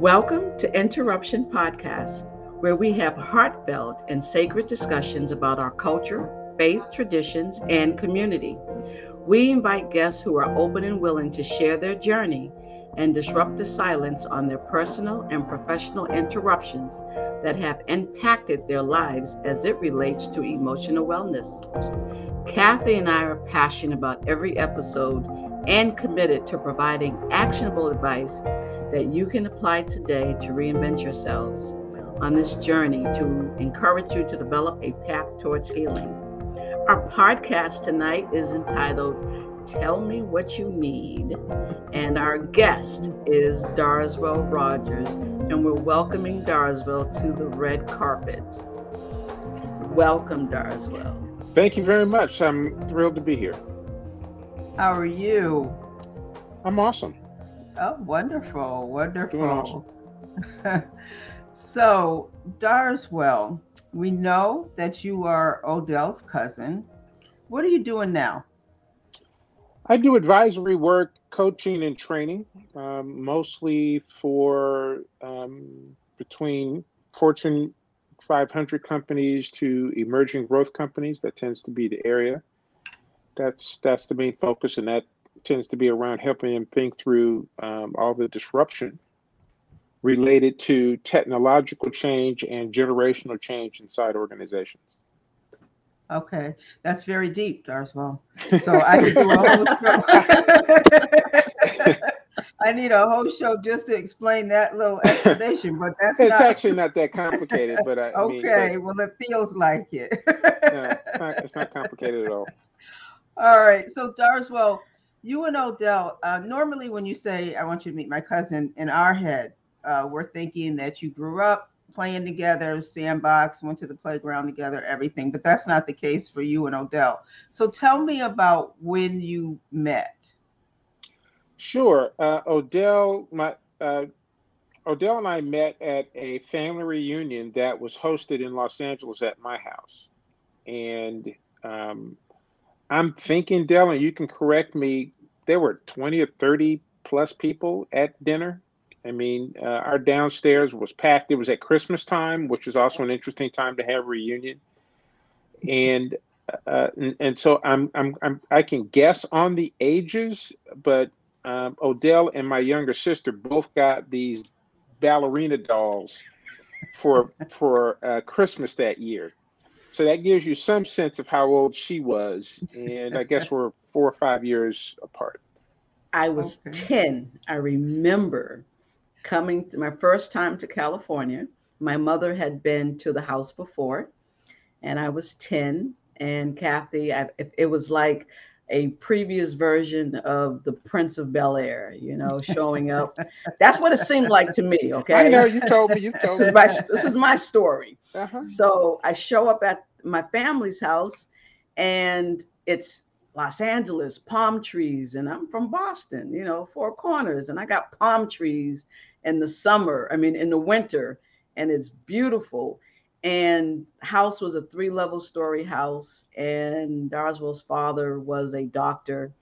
Welcome to Interruption Podcast, where we have heartfelt and sacred discussions about our culture, faith, traditions, and community. We invite guests who are open and willing to share their journey and disrupt the silence on their personal and professional interruptions that have impacted their lives as it relates to emotional wellness. Kathy and I are passionate about every episode and committed to providing actionable advice that you can apply today to reinvent yourselves on this journey to encourage you to develop a path towards healing. Our podcast tonight is entitled Tell Me What You Need, and our guest is Darswell Rogers, and we're welcoming Darswell to the red carpet. Welcome, Darswell. Thank you very much. I'm thrilled to be here. How are you? I'm awesome. Oh, wonderful, wonderful. So, Darswell, we know that you are Odell's cousin. What are you doing now? I do advisory work, coaching, and training, um, mostly for um, between Fortune 500 companies to emerging growth companies. That tends to be the area. That's that's the main focus, and that tends to be around helping them think through um, all the disruption related to technological change and generational change inside organizations. Okay, that's very deep, Darswell. So I could do a whole show. I need a whole show just to explain that little explanation, but that's it's not... actually not that complicated. But I, okay, mean, but... well, it feels like it. no, it's not, it's not complicated at all. All right, so Darswell, you and Odell. Uh, normally, when you say "I want you to meet my cousin," in our head, uh, we're thinking that you grew up playing together, sandbox, went to the playground together, everything. But that's not the case for you and Odell. So tell me about when you met. Sure, uh, Odell, my uh, Odell and I met at a family reunion that was hosted in Los Angeles at my house, and um, I'm thinking, Dell, and you can correct me. There were 20 or 30 plus people at dinner I mean, uh, our downstairs was packed. It was at Christmas time, which is also an interesting time to have a reunion. And uh, and, and, so I'm, I'm I'm I can guess on the ages, but um, Odell and my younger sister both got these ballerina dolls for for uh, Christmas that year. So that gives you some sense of how old she was, and I guess we're four or five years apart. I was okay. 10. I remember coming to my first time to California. My mother had been to the house before, and I was 10. And Kathy, I, it was like a previous version of the Prince of Bel Air, you know, showing up. That's what it seemed like to me. Okay. I know you told me. You told this me. Is my, this is my story. Uh-huh. So I show up at my family's house, and it's Los Angeles, palm trees, and I'm from Boston, you know, Four Corners, and I got palm trees in the summer, I mean, in the winter, and it's beautiful. And house was a three level story house, and Darswell's father was a doctor.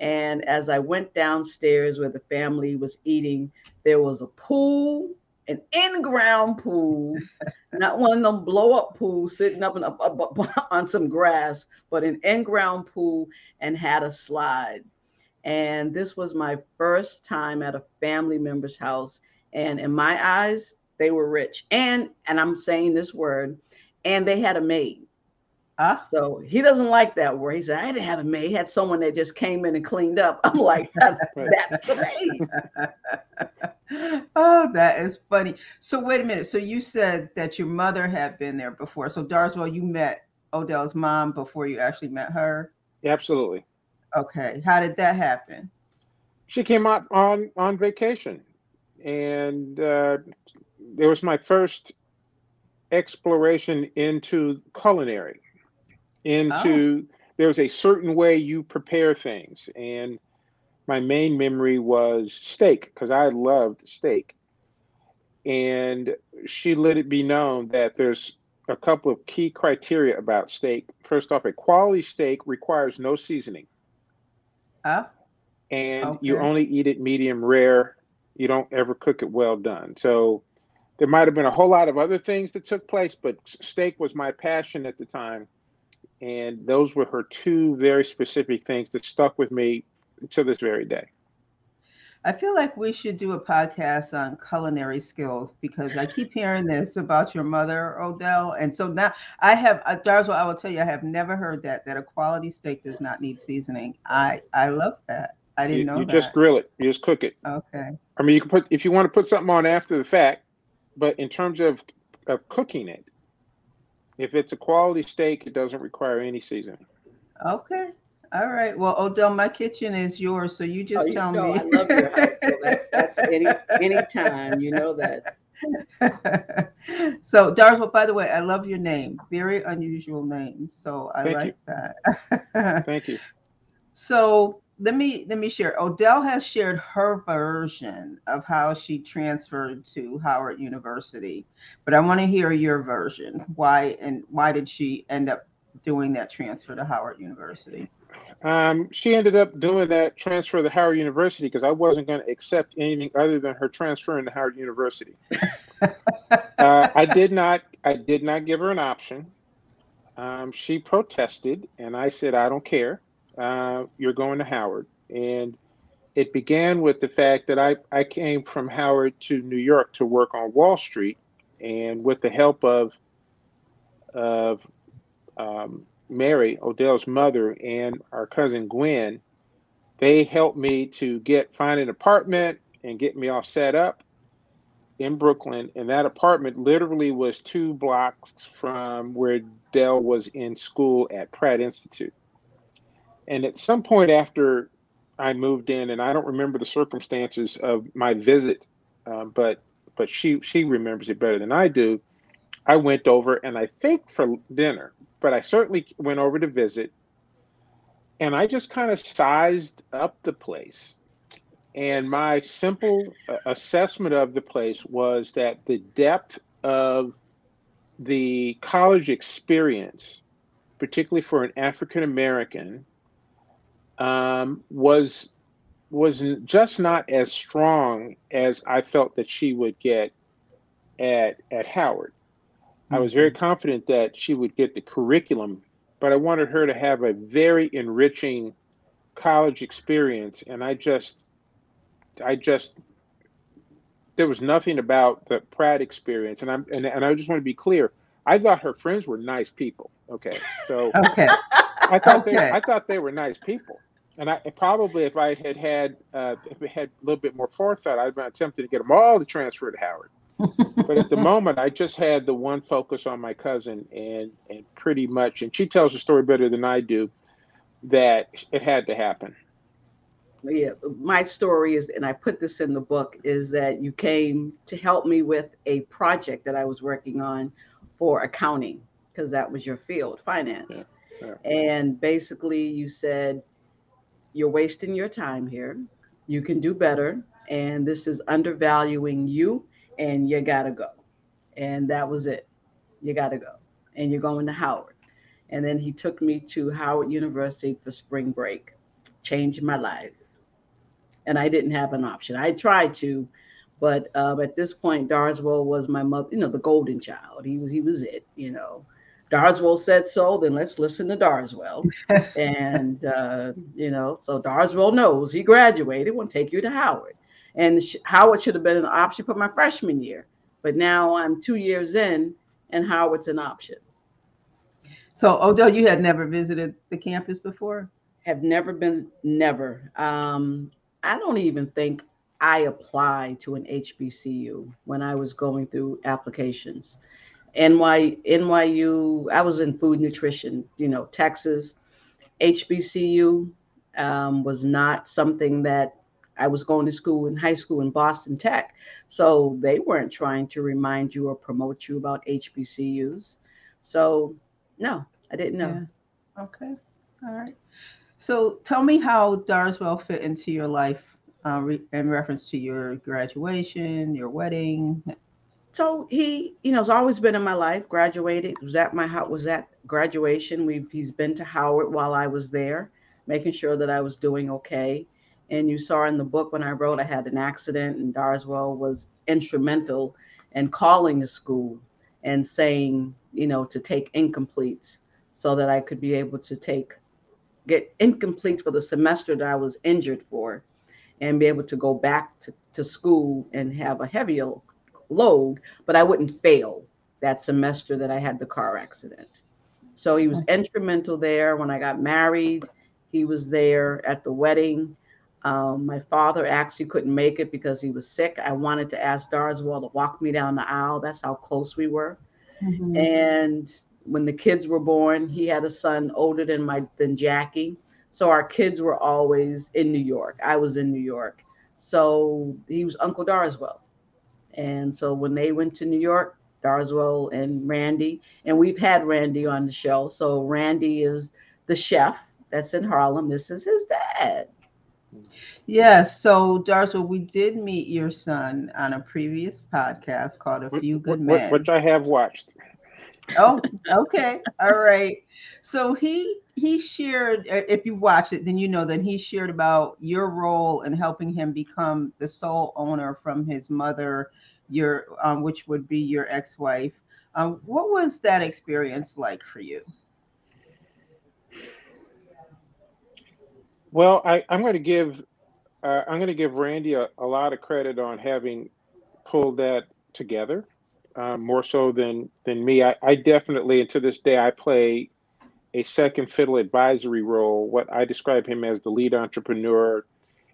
And as I went downstairs where the family was eating, there was a pool, an in-ground pool, not one of them blow-up pools sitting up, in, up, up, up on some grass, but an in-ground pool and had a slide. And this was my first time at a family member's house. And in my eyes, they were rich. And and I'm saying this word, and they had a maid. Huh? So he doesn't like that word. He said, I didn't have a maid. He had someone that just came in and cleaned up. I'm like, that, that's the maid. oh, that is funny. So wait a minute. So you said that your mother had been there before. So Darswell, you met Odell's mom before you actually met her? Absolutely. Okay. How did that happen? She came out on on vacation, and uh, it was my first exploration into culinary. Into oh. there's a certain way you prepare things, and my main memory was steak because I loved steak. And she let it be known that there's a couple of key criteria about steak. First off, a quality steak requires no seasoning. Uh, and okay. you only eat it medium rare. you don't ever cook it well done. So there might have been a whole lot of other things that took place, but steak was my passion at the time. And those were her two very specific things that stuck with me to this very day. I feel like we should do a podcast on culinary skills because I keep hearing this about your mother, Odell. And so now I have, uh, Darswell, I will tell you, I have never heard that, that a quality steak does not need seasoning. I, I love that. I didn't you, know you that. just grill it. You just cook it. Okay. I mean, you can put, if you want to put something on after the fact, but in terms of, of cooking it, if it's a quality steak, it doesn't require any seasoning. Okay. All right. Well, Odell, my kitchen is yours, so you just oh, you tell know, me. I love your house. So that's that's any any time. You know that. so Darswell, by the way, I love your name. Very unusual name. So I Thank like you. that. Thank you. So let me let me share. Odell has shared her version of how she transferred to Howard University, but I want to hear your version. Why and why did she end up doing that transfer to Howard University? Um, she ended up doing that transfer to Howard University because I wasn't going to accept anything other than her transferring to Howard University. uh, I did not. I did not give her an option. Um, she protested, and I said, "I don't care. Uh, you're going to Howard." And it began with the fact that I I came from Howard to New York to work on Wall Street, and with the help of of um, Mary, Odell's mother, and our cousin Gwen, they helped me to get find an apartment and get me all set up in Brooklyn. And that apartment literally was two blocks from where Dell was in school at Pratt Institute. And at some point after I moved in, and I don't remember the circumstances of my visit, um, but but she she remembers it better than I do. I went over and I think for dinner, but I certainly went over to visit and I just kind of sized up the place. And my simple uh, assessment of the place was that the depth of the college experience, particularly for an African American, um, was was just not as strong as I felt that she would get at at Howard. I was very mm-hmm. confident that she would get the curriculum, but I wanted her to have a very enriching college experience. And I just, I just, there was nothing about the Pratt experience. And I'm, and, and I just want to be clear. I thought her friends were nice people. Okay. So okay. I thought okay. they, I thought they were nice people. And I probably, if I had had, uh, if I had a little bit more forethought, I'd been attempting to get them all to transfer to Howard but at the moment, I just had the one focus on my cousin, and and pretty much, and she tells the story better than I do, that it had to happen. Yeah, my story is, and I put this in the book, is that you came to help me with a project that I was working on for accounting, because that was your field, finance. Yeah, yeah. And basically, you said, You're wasting your time here. You can do better. And this is undervaluing you and you gotta go. And that was it. You gotta go. And you're going to Howard. And then he took me to Howard University for spring break, changed my life. And I didn't have an option. I tried to, but um, at this point, Darswell was my mother, you know, the golden child. He was he was it, you know. Darswell said so, then let's listen to Darswell. and, uh, you know, so Darswell knows he graduated, will take you to Howard. And Howard should have been an option for my freshman year. But now I'm two years in, and Howard's an option. So, Odell, you had never visited the campus before? Have never been, never. Um, I don't even think I applied to an HBCU when I was going through applications. NY, NYU, I was in food nutrition, you know, Texas. HBCU um, was not something that I was going to school in high school in Boston Tech. So they weren't trying to remind you or promote you about HBCUs. So no, I didn't know. Yeah. Okay. All right. So tell me how Darswell fit into your life uh, re- in reference to your graduation, your wedding. So he, you know, has always been in my life. Graduated, was at my house, was at graduation. We've he's been to Howard while I was there, making sure that I was doing okay And you saw in the book when I wrote, I had an accident, and Darswell was instrumental in calling the school and saying, you know, to take incompletes so that I could be able to take get incomplete for the semester that I was injured for and be able to go back to, to school and have a heavier load, but I wouldn't fail that semester that I had the car accident. So he was instrumental there. When I got married, he was there at the wedding. Um, my father actually couldn't make it because he was sick. I wanted to ask Darswell to walk me down the aisle. That's how close we were. Mm-hmm. And when the kids were born, he had a son older than my than Jackie. So our kids were always in New York. I was in New York. So he was Uncle Darswell. And so when they went to New York, Darswell and Randy, and we've had Randy on the show. So Randy is the chef that's in Harlem. This is his dad. Yes. So Darswell, we did meet your son on a previous podcast called A Few Good Men, which I have watched oh, okay. All right. So he he shared if you watch it, then you know that he shared about your role in helping him become the sole owner from his mother, your um, which would be your ex-wife. Um, what was that experience like for you? Well, I, am going to give uh, I'm going to give Randy a, a lot of credit on having pulled that together uh, more so than than me. I, I definitely, and to this day, I play a second fiddle advisory role. What I describe him as the lead entrepreneur.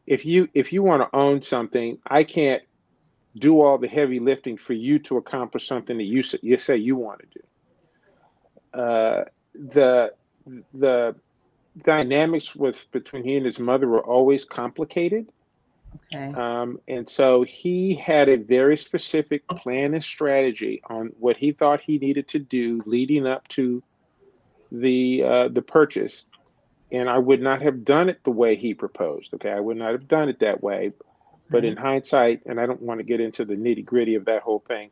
If you if you want to own something, I can't do all the heavy lifting for you to accomplish something that you you say you want to do. Uh, the the dynamics with between he and his mother were always complicated Okay. Um, and so he had a very specific plan and strategy on what he thought he needed to do leading up to the uh, the purchase. And I would not have done it the way he proposed. Okay, I would not have done it that way. But in hindsight, and I don't want to get into the nitty gritty of that whole thing,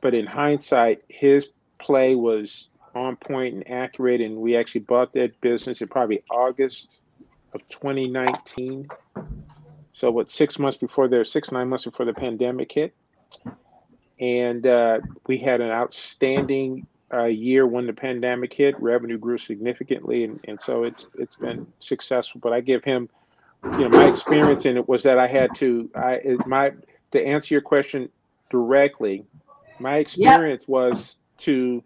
but in hindsight, his play was on point and accurate. And we actually bought that business in probably August of 2019. So what six months before there, six nine months before the pandemic hit, and uh, we had an outstanding uh, year when the pandemic hit. Revenue grew significantly, and, and so it's it's been successful. But I give him, you know, my experience in it was that I had to I my to answer your question directly, my experience yep. was to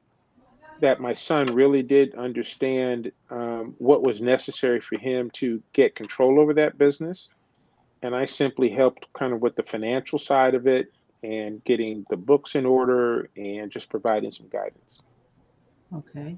that my son really did understand um, what was necessary for him to get control over that business and I simply helped kind of with the financial side of it and getting the books in order and just providing some guidance. Okay.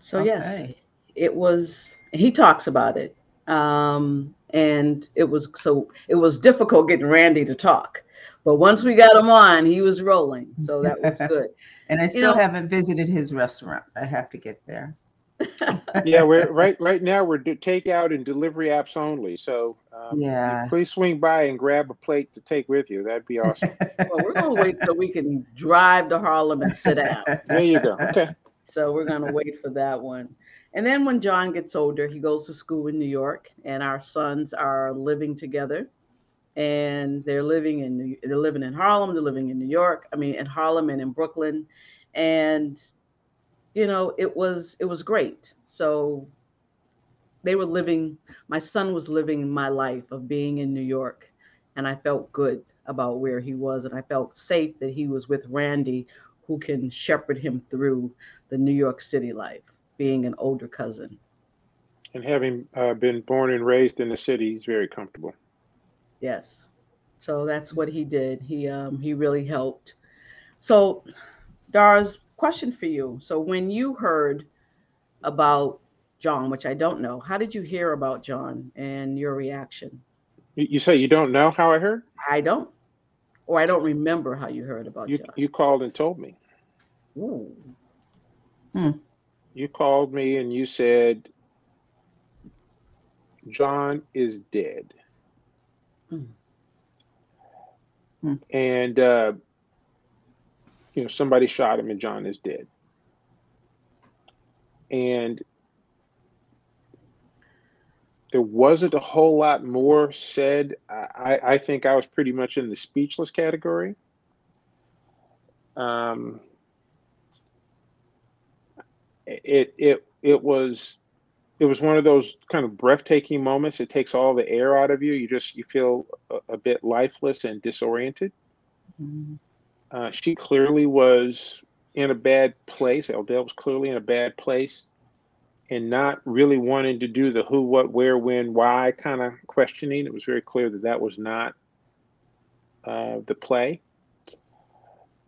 So okay. yes, it was. He talks about it, um, and it was so it was difficult getting Randy to talk, but once we got him on, he was rolling. So that was good. and I still you know, haven't visited his restaurant. I have to get there yeah, we're right right now we're do takeout and delivery apps only. So um, yeah, please swing by and grab a plate to take with you. That'd be awesome. well, we're gonna wait till we can drive to Harlem and sit down. There you go. Okay. So we're gonna wait for that one. And then when John gets older, he goes to school in New York, and our sons are living together. And they're living in they're living in Harlem. They're living in New York. I mean, in Harlem and in Brooklyn, and you know, it was it was great. So they were living my son was living my life of being in New York and I felt good about where he was and I felt safe that he was with Randy who can shepherd him through the New York City life, being an older cousin. And having uh, been born and raised in the city, he's very comfortable. Yes. So that's what he did. He um he really helped. So Dara's question for you. So when you heard about John, which I don't know, how did you hear about John and your reaction? You say you don't know how I heard? I don't. Or I don't remember how you heard about you, John. You called and told me. Ooh. Hmm. You called me and you said, John is dead. Hmm. And uh, you know, somebody shot him and John is dead. And there wasn't a whole lot more said. I, I think I was pretty much in the speechless category. Um, it it it was it was one of those kind of breathtaking moments. It takes all the air out of you. You just you feel a, a bit lifeless and disoriented. Mm-hmm. Uh, she clearly was in a bad place. Odell was clearly in a bad place and not really wanting to do the who, what, where, when, why kind of questioning. It was very clear that that was not uh, the play.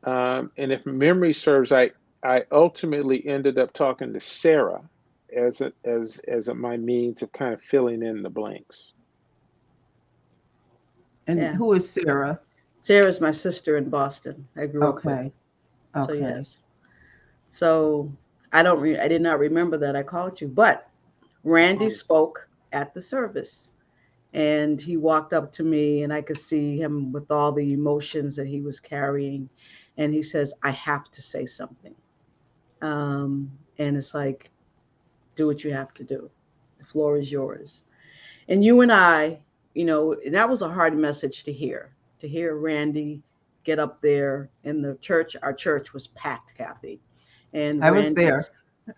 Um, and if memory serves, I I ultimately ended up talking to Sarah as a, as as a, my means of kind of filling in the blanks. And yeah. who is Sarah? Sarah's my sister in Boston. I grew okay. up with. Okay. So yes. So I don't re- I did not remember that I called you, but Randy oh. spoke at the service and he walked up to me and I could see him with all the emotions that he was carrying and he says I have to say something. Um, and it's like do what you have to do. The floor is yours. And you and I, you know, that was a hard message to hear. To hear Randy get up there in the church, our church was packed, Kathy and I was there.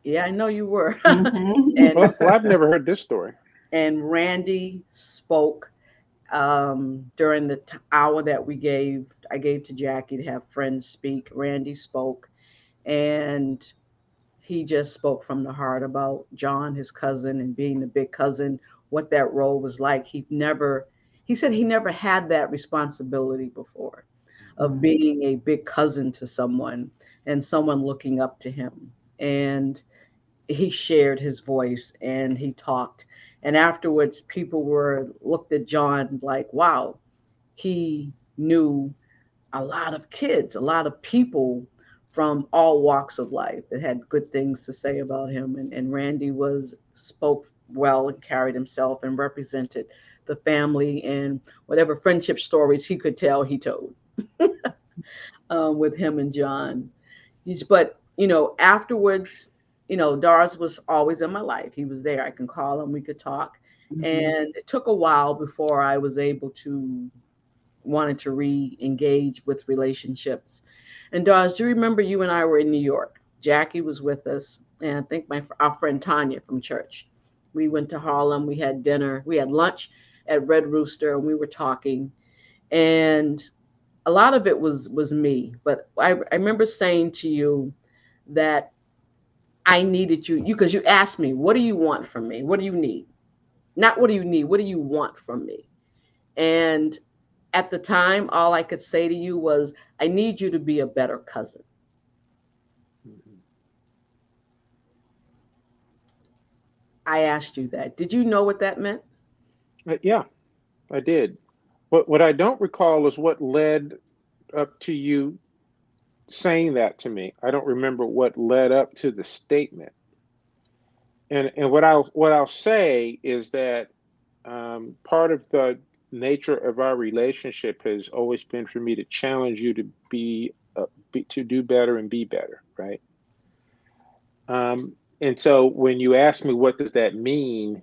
Yeah, I know you were. Mm-hmm. and, well, well, I've never heard this story. And Randy spoke um, during the t- hour that we gave. I gave to Jackie to have friends speak. Randy spoke, and he just spoke from the heart about John, his cousin, and being the big cousin. What that role was like. He never. He said he never had that responsibility before, of mm-hmm. being a big cousin to someone and someone looking up to him. And he shared his voice and he talked. And afterwards, people were looked at John like, wow, he knew a lot of kids, a lot of people from all walks of life that had good things to say about him. And, and Randy was spoke well and carried himself and represented the family and whatever friendship stories he could tell, he told um, with him and John. He's, but you know, afterwards, you know, Doris was always in my life. He was there. I can call him. We could talk. Mm-hmm. And it took a while before I was able to wanted to re-engage with relationships. And Doris, do you remember you and I were in New York? Jackie was with us, and I think my our friend Tanya from church. We went to Harlem. We had dinner. We had lunch at Red Rooster, and we were talking. And a lot of it was was me but I, I remember saying to you that i needed you you because you asked me what do you want from me what do you need not what do you need what do you want from me and at the time all i could say to you was i need you to be a better cousin. I asked you that. Did you know what that meant? Uh, yeah i did. What what I don't recall is what led up to you saying that to me. I don't remember what led up to the statement. And and what I'll what I'll say is that um, part of the nature of our relationship has always been for me to challenge you to be, uh, be to do better and be better, right? Um, and so when you ask me what does that mean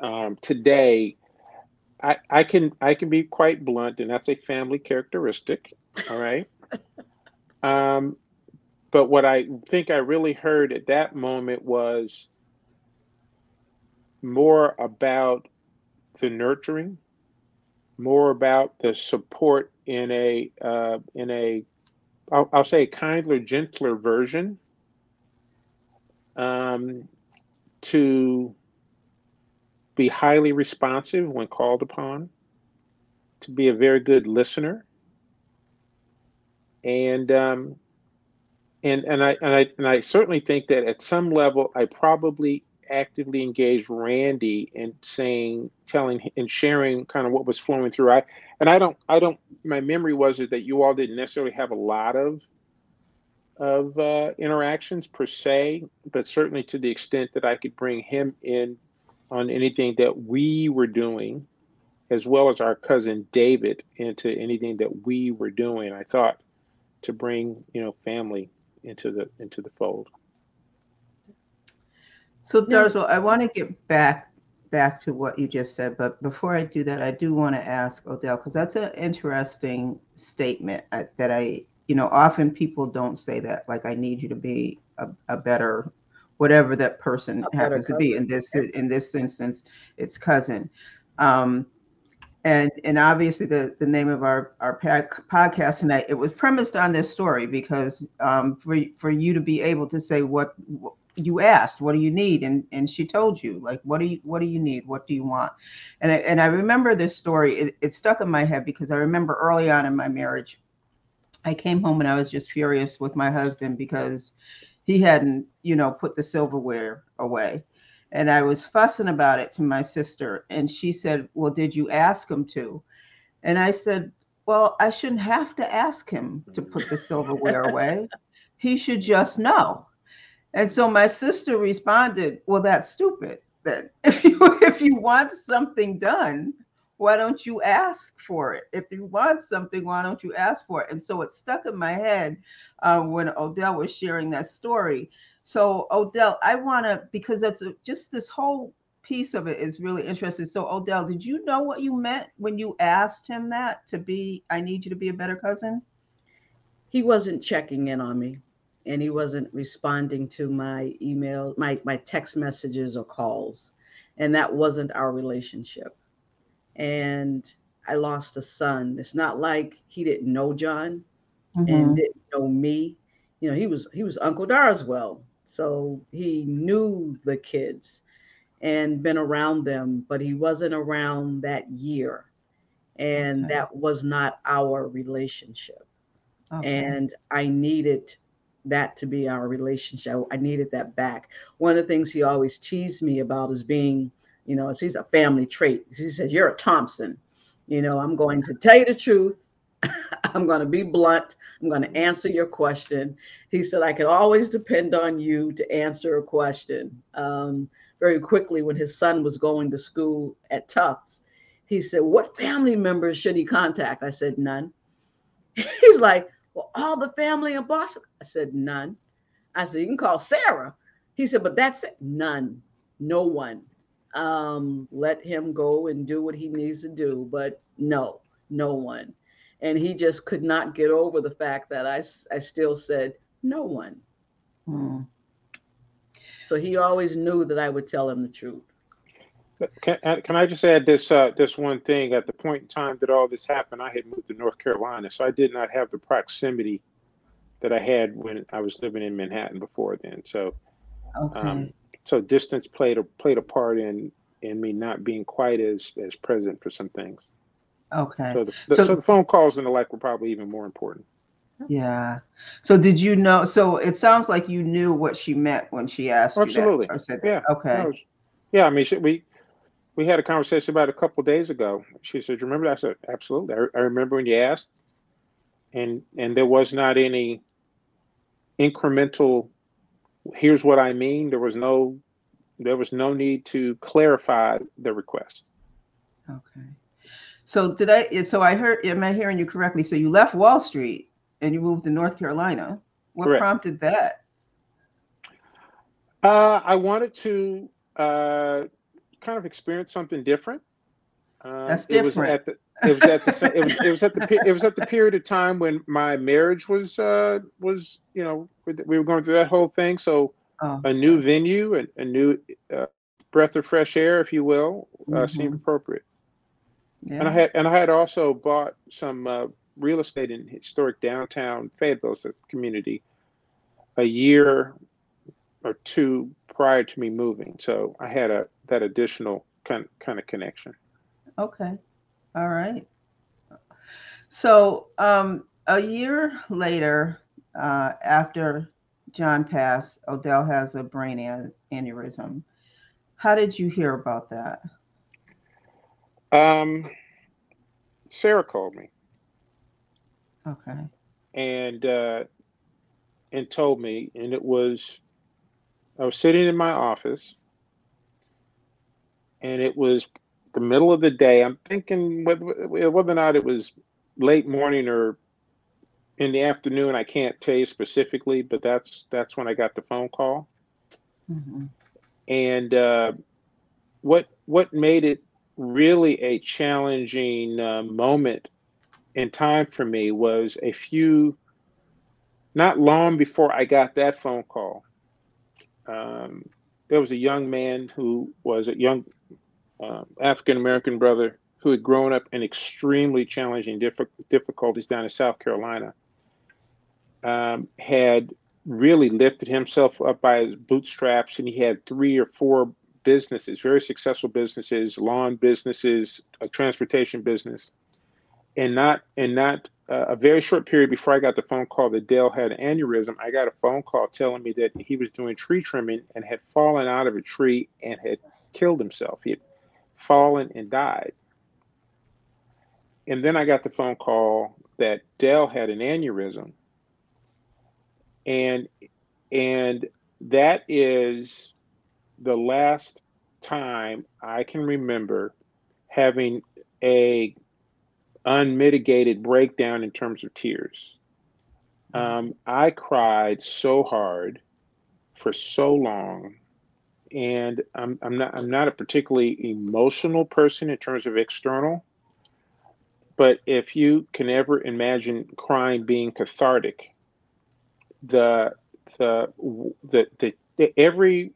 um, today, I, I can I can be quite blunt, and that's a family characteristic. All right. um, but what I think I really heard at that moment was more about the nurturing, more about the support in a uh, in a I'll, I'll say a kinder, gentler version um, to be highly responsive when called upon, to be a very good listener, and um, and and I and I and I certainly think that at some level I probably actively engaged Randy in saying, telling, and sharing kind of what was flowing through. I and I don't I don't my memory was is that you all didn't necessarily have a lot of of uh, interactions per se, but certainly to the extent that I could bring him in on anything that we were doing, as well as our cousin David into anything that we were doing. I thought to bring you know family into the into the fold. So Darswell, I want to get back back to what you just said, but before I do that, I do want to ask Odell because that's an interesting statement uh, that I, you know, often people don't say that. Like, I need you to be a, a better, whatever that person a happens to be. In this, in this instance, it's cousin. Um, and and obviously the the name of our our podcast tonight it was premised on this story because um, for for you to be able to say what you asked what do you need? And and she told you like what do you what do you need? What do you want? And I, and I remember this story it, it stuck in my head because I remember early on in my marriage I came home and I was just furious with my husband because he hadn't you know put the silverware away. And I was fussing about it to my sister and she said well did you ask him to? And I said well I shouldn't have to ask him to put the mm. silverware away. He should just know and so my sister responded, "Well, that's stupid. Then if you if you want something done, why don't you ask for it? If you want something, why don't you ask for it?" And so it stuck in my head uh, when Odell was sharing that story. So Odell, I want to because that's a, just this whole piece of it is really interesting. So Odell, did you know what you meant when you asked him that to be? I need you to be a better cousin. He wasn't checking in on me and he wasn't responding to my email, my my text messages or calls, and that wasn't our relationship. And I lost a son. It's not like he didn't know John mm-hmm. and didn't know me. You know, he was he was Uncle Darswell, so he knew the kids and been around them, but he wasn't around that year, and okay. that was not our relationship. Okay. And I needed that to be our relationship. I needed that back. One of the things he always teased me about is being, you know, it's a family trait. He says, You're a Thompson. You know, I'm going to tell you the truth. I'm going to be blunt. I'm going to answer your question. He said, I can always depend on you to answer a question. Um, very quickly, when his son was going to school at Tufts, he said, What family members should he contact? I said, None. He's like, well, all the family in Boston. I said, none. I said, you can call Sarah. He said, but that's it. None. No one. Um, let him go and do what he needs to do. But no, no one. And he just could not get over the fact that I, I still said, no one. Hmm. So he always knew that I would tell him the truth. Can, can I just add this uh, this one thing? At the point in time that all this happened, I had moved to North Carolina, so I did not have the proximity that I had when I was living in Manhattan before then. So, okay. um, so distance played a played a part in in me not being quite as as present for some things. Okay. So the, the so, so the phone calls and the like were probably even more important. Yeah. So did you know? So it sounds like you knew what she meant when she asked Absolutely. you that or said that. Yeah. Okay. yeah. I mean, we we had a conversation about it a couple days ago. She said, "You remember?" That? I said, "Absolutely. I, I remember when you asked." And and there was not any incremental. Here's what I mean. There was no, there was no need to clarify the request. Okay. So did I? So I heard. Am I hearing you correctly? So you left Wall Street and you moved to North Carolina. What Correct. prompted that? Uh, I wanted to uh, kind of experienced something different. Um, That's different. It was at the it was at the it was, it was at the it was at the period of time when my marriage was uh was you know we were going through that whole thing. So oh. a new venue and a new uh, breath of fresh air, if you will, uh, mm-hmm. seemed appropriate. Yeah. And I had and I had also bought some uh, real estate in historic downtown Fayetteville community a year or two prior to me moving. So I had a that additional kind kind of connection. Okay, all right. So um, a year later, uh, after John passed, Odell has a brain an- aneurysm. How did you hear about that? Um, Sarah called me. Okay. And uh, and told me, and it was I was sitting in my office and it was the middle of the day. I'm thinking whether, whether or not it was late morning or in the afternoon. I can't tell you specifically, but that's that's when I got the phone call. Mm-hmm. And uh, what what made it really a challenging uh, moment in time for me was a few, not long before I got that phone call. Um, there was a young man who was a young uh, African American brother who had grown up in extremely challenging diff- difficulties down in South Carolina. Um, had really lifted himself up by his bootstraps, and he had three or four businesses, very successful businesses, lawn businesses, a transportation business, and not and not uh, a very short period before I got the phone call that Dell had an aneurysm. I got a phone call telling me that he was doing tree trimming and had fallen out of a tree and had killed himself. He had fallen and died. And then I got the phone call that Dell had an aneurysm. And and that is the last time I can remember having a unmitigated breakdown in terms of tears. Um, I cried so hard for so long, and I'm, I'm not I'm not a particularly emotional person in terms of external. But if you can ever imagine crying being cathartic, the the the, the, the every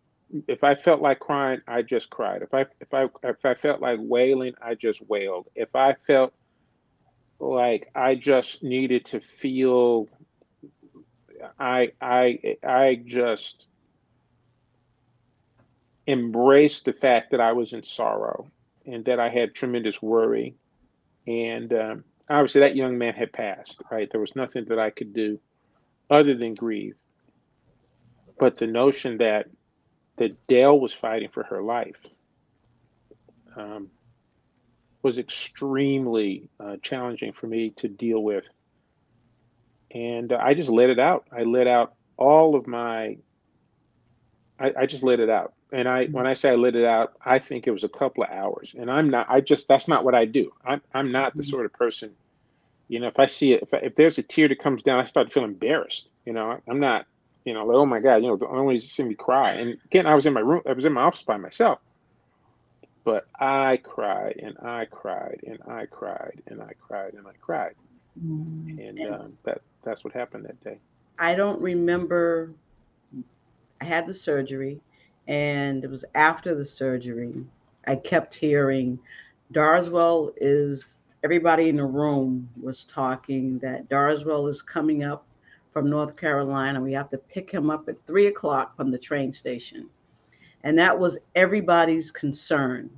if I felt like crying, I just cried. If I if I if I felt like wailing, I just wailed. If I felt like I just needed to feel I I I just embraced the fact that I was in sorrow and that I had tremendous worry. And um, obviously, that young man had passed. Right, there was nothing that I could do other than grieve. But the notion that that Dell was fighting for her life um, was extremely uh, challenging for me to deal with. And uh, I just let it out. I let out all of my, I, I just let it out. And I, when I say I let it out, I think it was a couple of hours. And I'm not, I just, that's not what I do. I'm, I'm not the mm-hmm. sort of person, you know, if I see it, if, I, if there's a tear that comes down, I start to feel embarrassed. You know, I'm not, you know, like, oh my God, you know, the only way to see me cry. And again, I was in my room, I was in my office by myself. But I cried and I cried and I cried and I cried and I cried. Mm-hmm. And um, that that's what happened that day. I don't remember I had the surgery and it was after the surgery. I kept hearing Darswell is everybody in the room was talking that Darswell is coming up from North Carolina. We have to pick him up at three o'clock from the train station. And that was everybody's concern.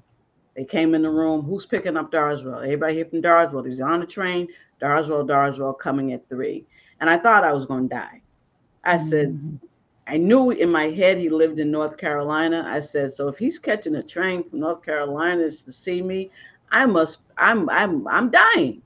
They came in the room, who's picking up Darswell? Everybody here from Darswell. He's on the train. Darswell, Darswell coming at three. And I thought I was going to die. I said, mm-hmm. I knew in my head he lived in North Carolina. I said, so if he's catching a train from North Carolina to see me, I must, I'm, I'm, I'm dying.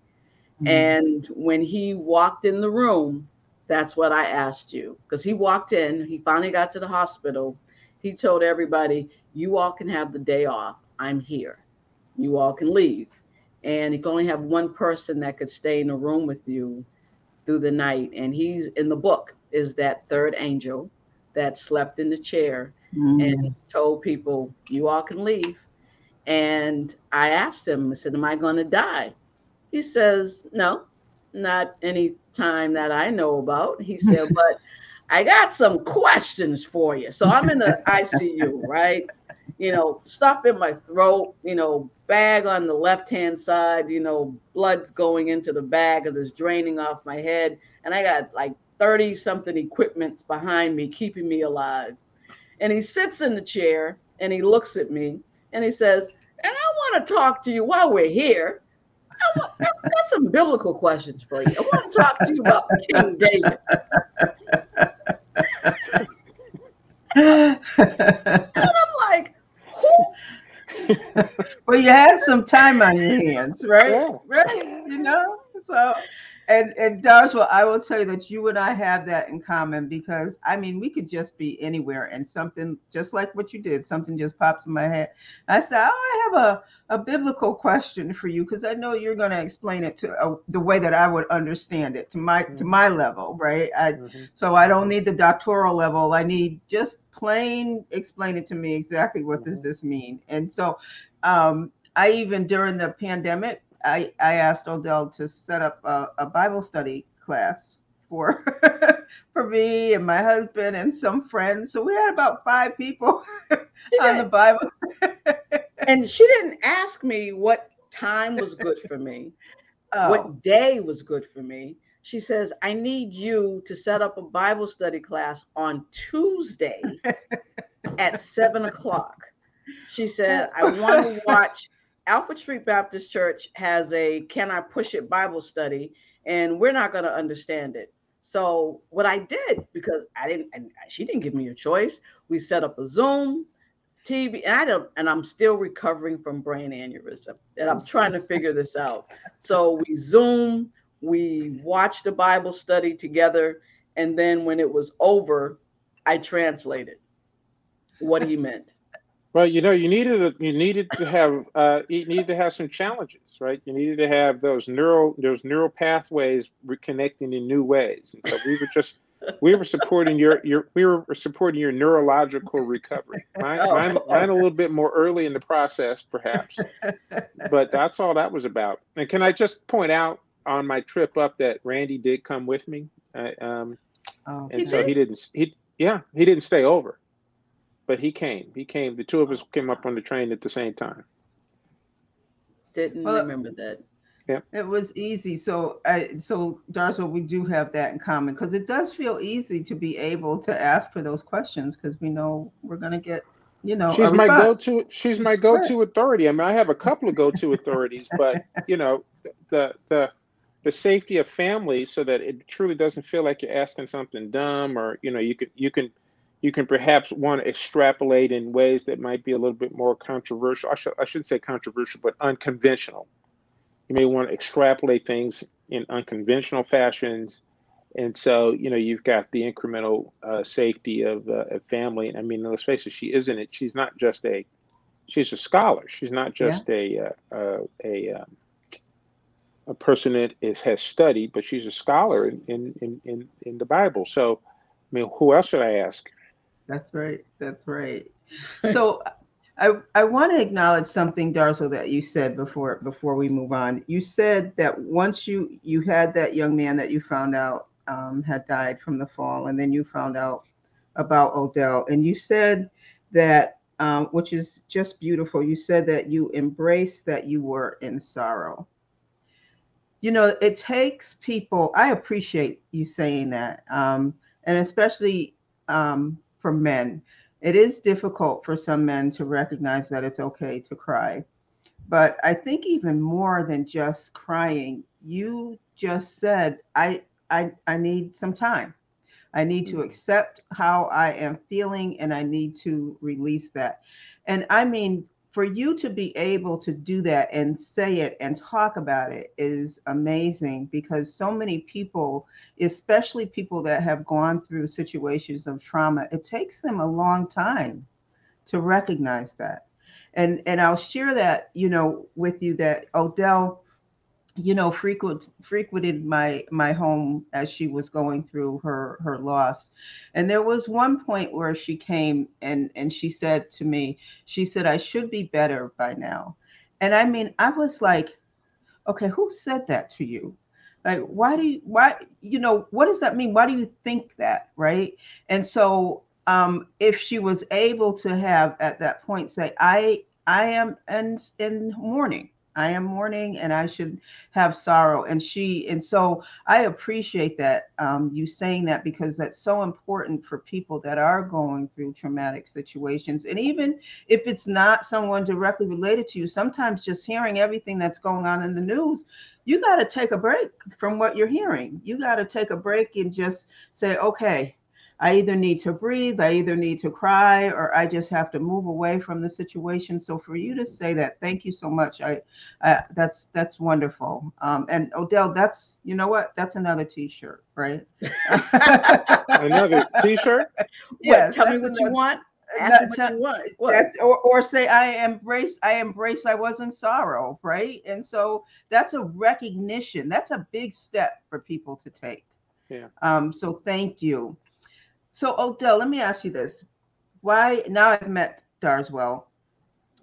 Mm-hmm. And when he walked in the room, that's what I asked you. Because he walked in, he finally got to the hospital. He told everybody, You all can have the day off. I'm here. You all can leave. And you can only have one person that could stay in the room with you through the night. And he's in the book, is that third angel that slept in the chair mm-hmm. and told people, You all can leave. And I asked him, I said, Am I going to die? He says, No, not any time that I know about. He said, but I got some questions for you. So I'm in the ICU, right? You know, stuff in my throat, you know, bag on the left hand side, you know, blood's going into the bag as it's draining off my head. And I got like 30 something equipments behind me, keeping me alive. And he sits in the chair and he looks at me and he says, And I want to talk to you while we're here. I got some biblical questions for you. I want to talk to you about King David. And I'm like, who? well, you had some time on your hands, right? Yeah. Right. You know, so and and Darswell, I will tell you that you and I have that in common because I mean we could just be anywhere and something just like what you did, something just pops in my head. I said, "Oh, I have a, a biblical question for you because I know you're going to explain it to uh, the way that I would understand it to my mm-hmm. to my level, right? I, mm-hmm. So I don't need the doctoral level. I need just plain explain it to me exactly what mm-hmm. does this mean. And so um, i even during the pandemic i i asked odell to set up a, a bible study class for for me and my husband and some friends. So we had about five people on the bible. And she didn't ask me what time was good for me oh. what day was good for me she says, I need you to set up a Bible study class on Tuesday at seven o'clock. She said, I want to watch Alfred Street Baptist Church has a Can I Push It Bible study, and we're not going to understand it. So what I did, because I didn't, and she didn't give me a choice, we set up a Zoom, TV, and I don't, and I'm still recovering from brain aneurysm, and I'm trying to figure this out. So we Zoom, we watched a Bible study together, and then when it was over, I translated what he meant. Well, you know, you needed a, you needed to have uh, you needed to have some challenges, right? You needed to have those neural those neural pathways reconnecting in new ways, and so we were just we were supporting your your we were supporting your neurological recovery. Mine, oh. mine, mine a little bit more early in the process, perhaps, but that's all that was about. And can I just point out on my trip up that Randy did come with me. um, oh, and so did? he didn't. He yeah, he didn't stay over, but he came. He came. The two of us came up on the train at the same time. Didn't well, remember that. Yeah. It was easy. So I so Darcel, we do have that in common because it does feel easy to be able to ask for those questions because we know we're gonna get you know she's my go-to she's my go-to authority i mean i have a couple of go-to authorities but you know the the the safety of families so that it truly doesn't feel like you're asking something dumb or you know you can you can you can perhaps want to extrapolate in ways that might be a little bit more controversial. I should I should say controversial but unconventional. You may want to extrapolate things in unconventional fashions. And so you know you've got the incremental uh, safety of uh, a family. I mean let's face it she isn't it she's not just a she's a scholar. She's not just yeah. a uh, uh a um, a person that is has studied, but she's a scholar in in in in the Bible. So, I mean, who else should I ask? That's right. That's right. So, I I want to acknowledge something, Darcel, that you said before before we move on. You said that once you you had that young man that you found out um, had died from the fall, and then you found out about Odell, and you said that. Um, which is just beautiful. You said that you embraced that you were in sorrow you know, it takes people, I appreciate you saying that. Um, and especially um, for men, it is difficult for some men to recognize that it's okay to cry. But I think even more than just crying, you just said, I, I, I need some time. I need to mm. accept how I am feeling and I need to release that. And I mean, for you to be able to do that and say it and talk about it is amazing because so many people, especially people that have gone through situations of trauma, it takes them a long time to recognize that. And and I'll share that, you know, with you that Odell you know frequent frequented my my home as she was going through her her loss. And there was one point where she came and and she said to me she said i should be better by now. And i mean i was like okay who said that to you? Like why do you why you know what does that mean? Why do you think that? Right? And so um if she was able to have at that point say i i am in in mourning I am mourning and I should have sorrow. And she, and so I appreciate that um, you saying that because that's so important for people that are going through traumatic situations. And even if it's not someone directly related to you, sometimes just hearing everything that's going on in the news, you got to take a break from what you're hearing. You got to take a break and just say, okay, I either need to breathe, I either need to cry, or I just have to move away from the situation. So for you to say that, thank you so much. I, that's that's wonderful. Um, and Odell, that's you know what? That's another T-shirt, right? another T-shirt. Yes. Tell me what you want. Ask what you want. What? Or, or say I embrace I embrace I was in sorrow, right? And so that's a recognition. That's a big step for people to take. Yeah. Um, so thank you. So Odell, let me ask you this. why now I've met Darswell.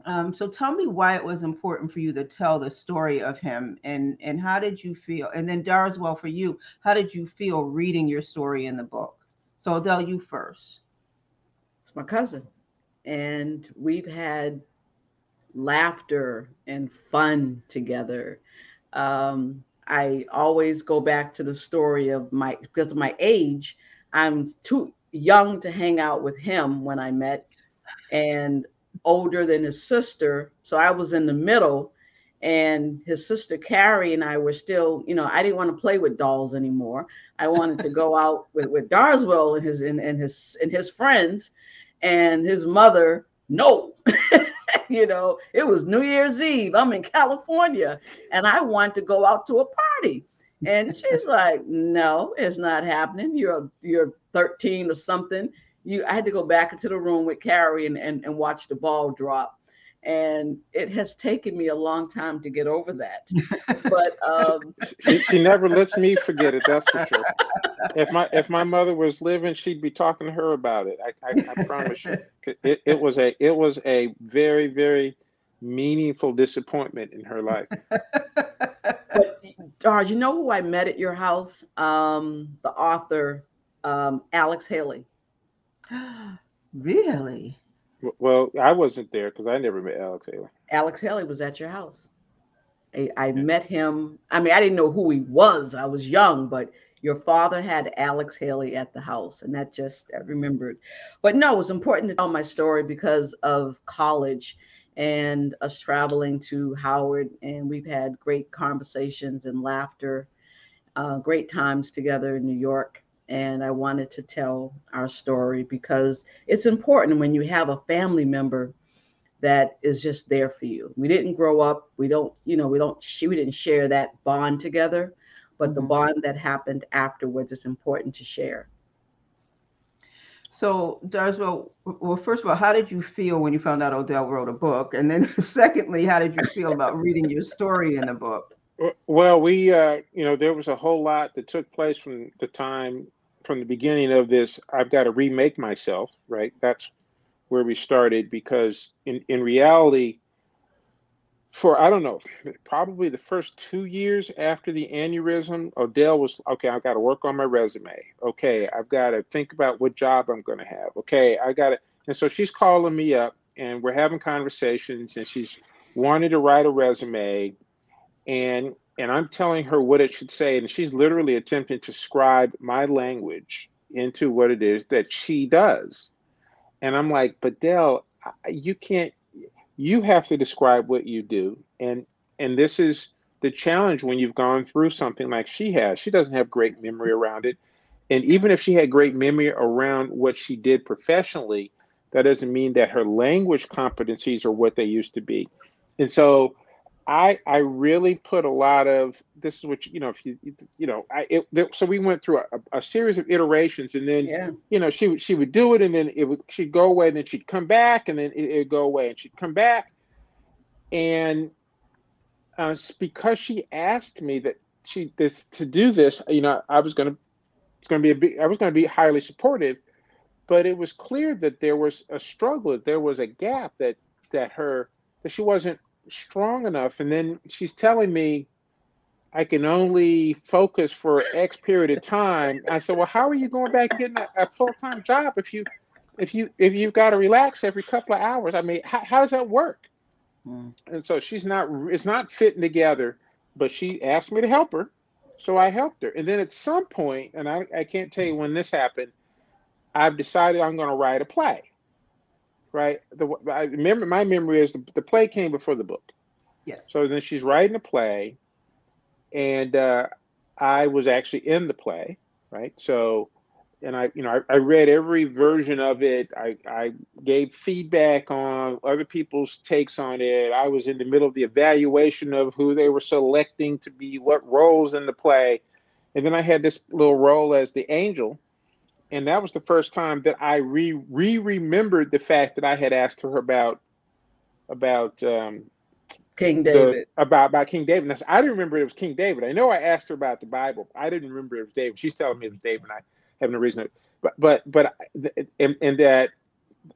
Um, so tell me why it was important for you to tell the story of him and and how did you feel? And then Darswell for you, how did you feel reading your story in the book? So Odell, you first. It's my cousin. And we've had laughter and fun together. Um, I always go back to the story of my because of my age, I'm too young to hang out with him when I met and older than his sister. So I was in the middle and his sister Carrie and I were still, you know, I didn't want to play with dolls anymore. I wanted to go out with, with Darswell and his and, and his and his friends and his mother, no. you know, it was New Year's Eve. I'm in California and I want to go out to a party. And she's like, no, it's not happening. You're you're 13 or something. You I had to go back into the room with Carrie and, and, and watch the ball drop. And it has taken me a long time to get over that. But um, she, she never lets me forget it, that's for sure. If my if my mother was living, she'd be talking to her about it. I, I, I promise you. It, it was a it was a very, very meaningful disappointment in her life. but uh, you know who I met at your house? Um, the author um, Alex Haley. really? Well, I wasn't there because I never met Alex Haley. Alex Haley was at your house. I, I yeah. met him. I mean, I didn't know who he was. I was young, but your father had Alex Haley at the house, and that just I remembered. But no, it was important to tell my story because of college and us traveling to Howard, and we've had great conversations and laughter, uh, great times together in New York. And I wanted to tell our story because it's important when you have a family member that is just there for you. We didn't grow up, we don't, you know, we don't, we didn't share that bond together, but mm-hmm. the bond that happened afterwards is important to share. So, Darswell, well, first of all, how did you feel when you found out Odell wrote a book? And then, secondly, how did you feel about reading your story in the book? Well, we, uh, you know, there was a whole lot that took place from the time, from the beginning of this. I've got to remake myself, right? That's where we started because, in in reality, for I don't know, probably the first two years after the aneurysm, Odell was okay. I've got to work on my resume. Okay, I've got to think about what job I'm going to have. Okay, I got it. and so she's calling me up, and we're having conversations, and she's wanting to write a resume, and and I'm telling her what it should say, and she's literally attempting to scribe my language into what it is that she does, and I'm like, but Dell, you can't you have to describe what you do. And and this is the challenge when you've gone through something like she has. She doesn't have great memory around it. And even if she had great memory around what she did professionally that doesn't mean that her language competencies are what they used to be. And so I I really put a lot of this is what you know if you you know I it, so we went through a, a, series of iterations and then yeah. you know she would she would do it and then it would she'd go away and then she'd come back and then it, would go away and she'd come back and uh, because she asked me that she this to do this you know I was gonna it's gonna be a big I was gonna be highly supportive but it was clear that there was a struggle that there was a gap that that her that she wasn't strong enough. And then she's telling me I can only focus for X period of time. I said, well, how are you going back getting a, a full time job if you if you if you've got to relax every couple of hours? I mean, how, how does that work? Mm. And so she's not it's not fitting together. But she asked me to help her, so I helped her. And then at some point, and I, I can't tell you when this happened, I've decided I'm going to write a play right? The I remember my memory is the, the play came before the book. Yes. So then she's writing a play, and uh, I was actually in the play, right? So, and I, you know, I, I read every version of it. I, I gave feedback on other people's takes on it. I was in the middle of the evaluation of who they were selecting to be what roles in the play, and then I had this little role as the angel and that was the first time that I re re remembered the fact that I had asked her about about um, King David the, about about King David. And I, I didn't remember it was King David. I know I asked her about the Bible. I didn't remember it was David. She's telling me it was David. And I have no reason to, but but but and, and that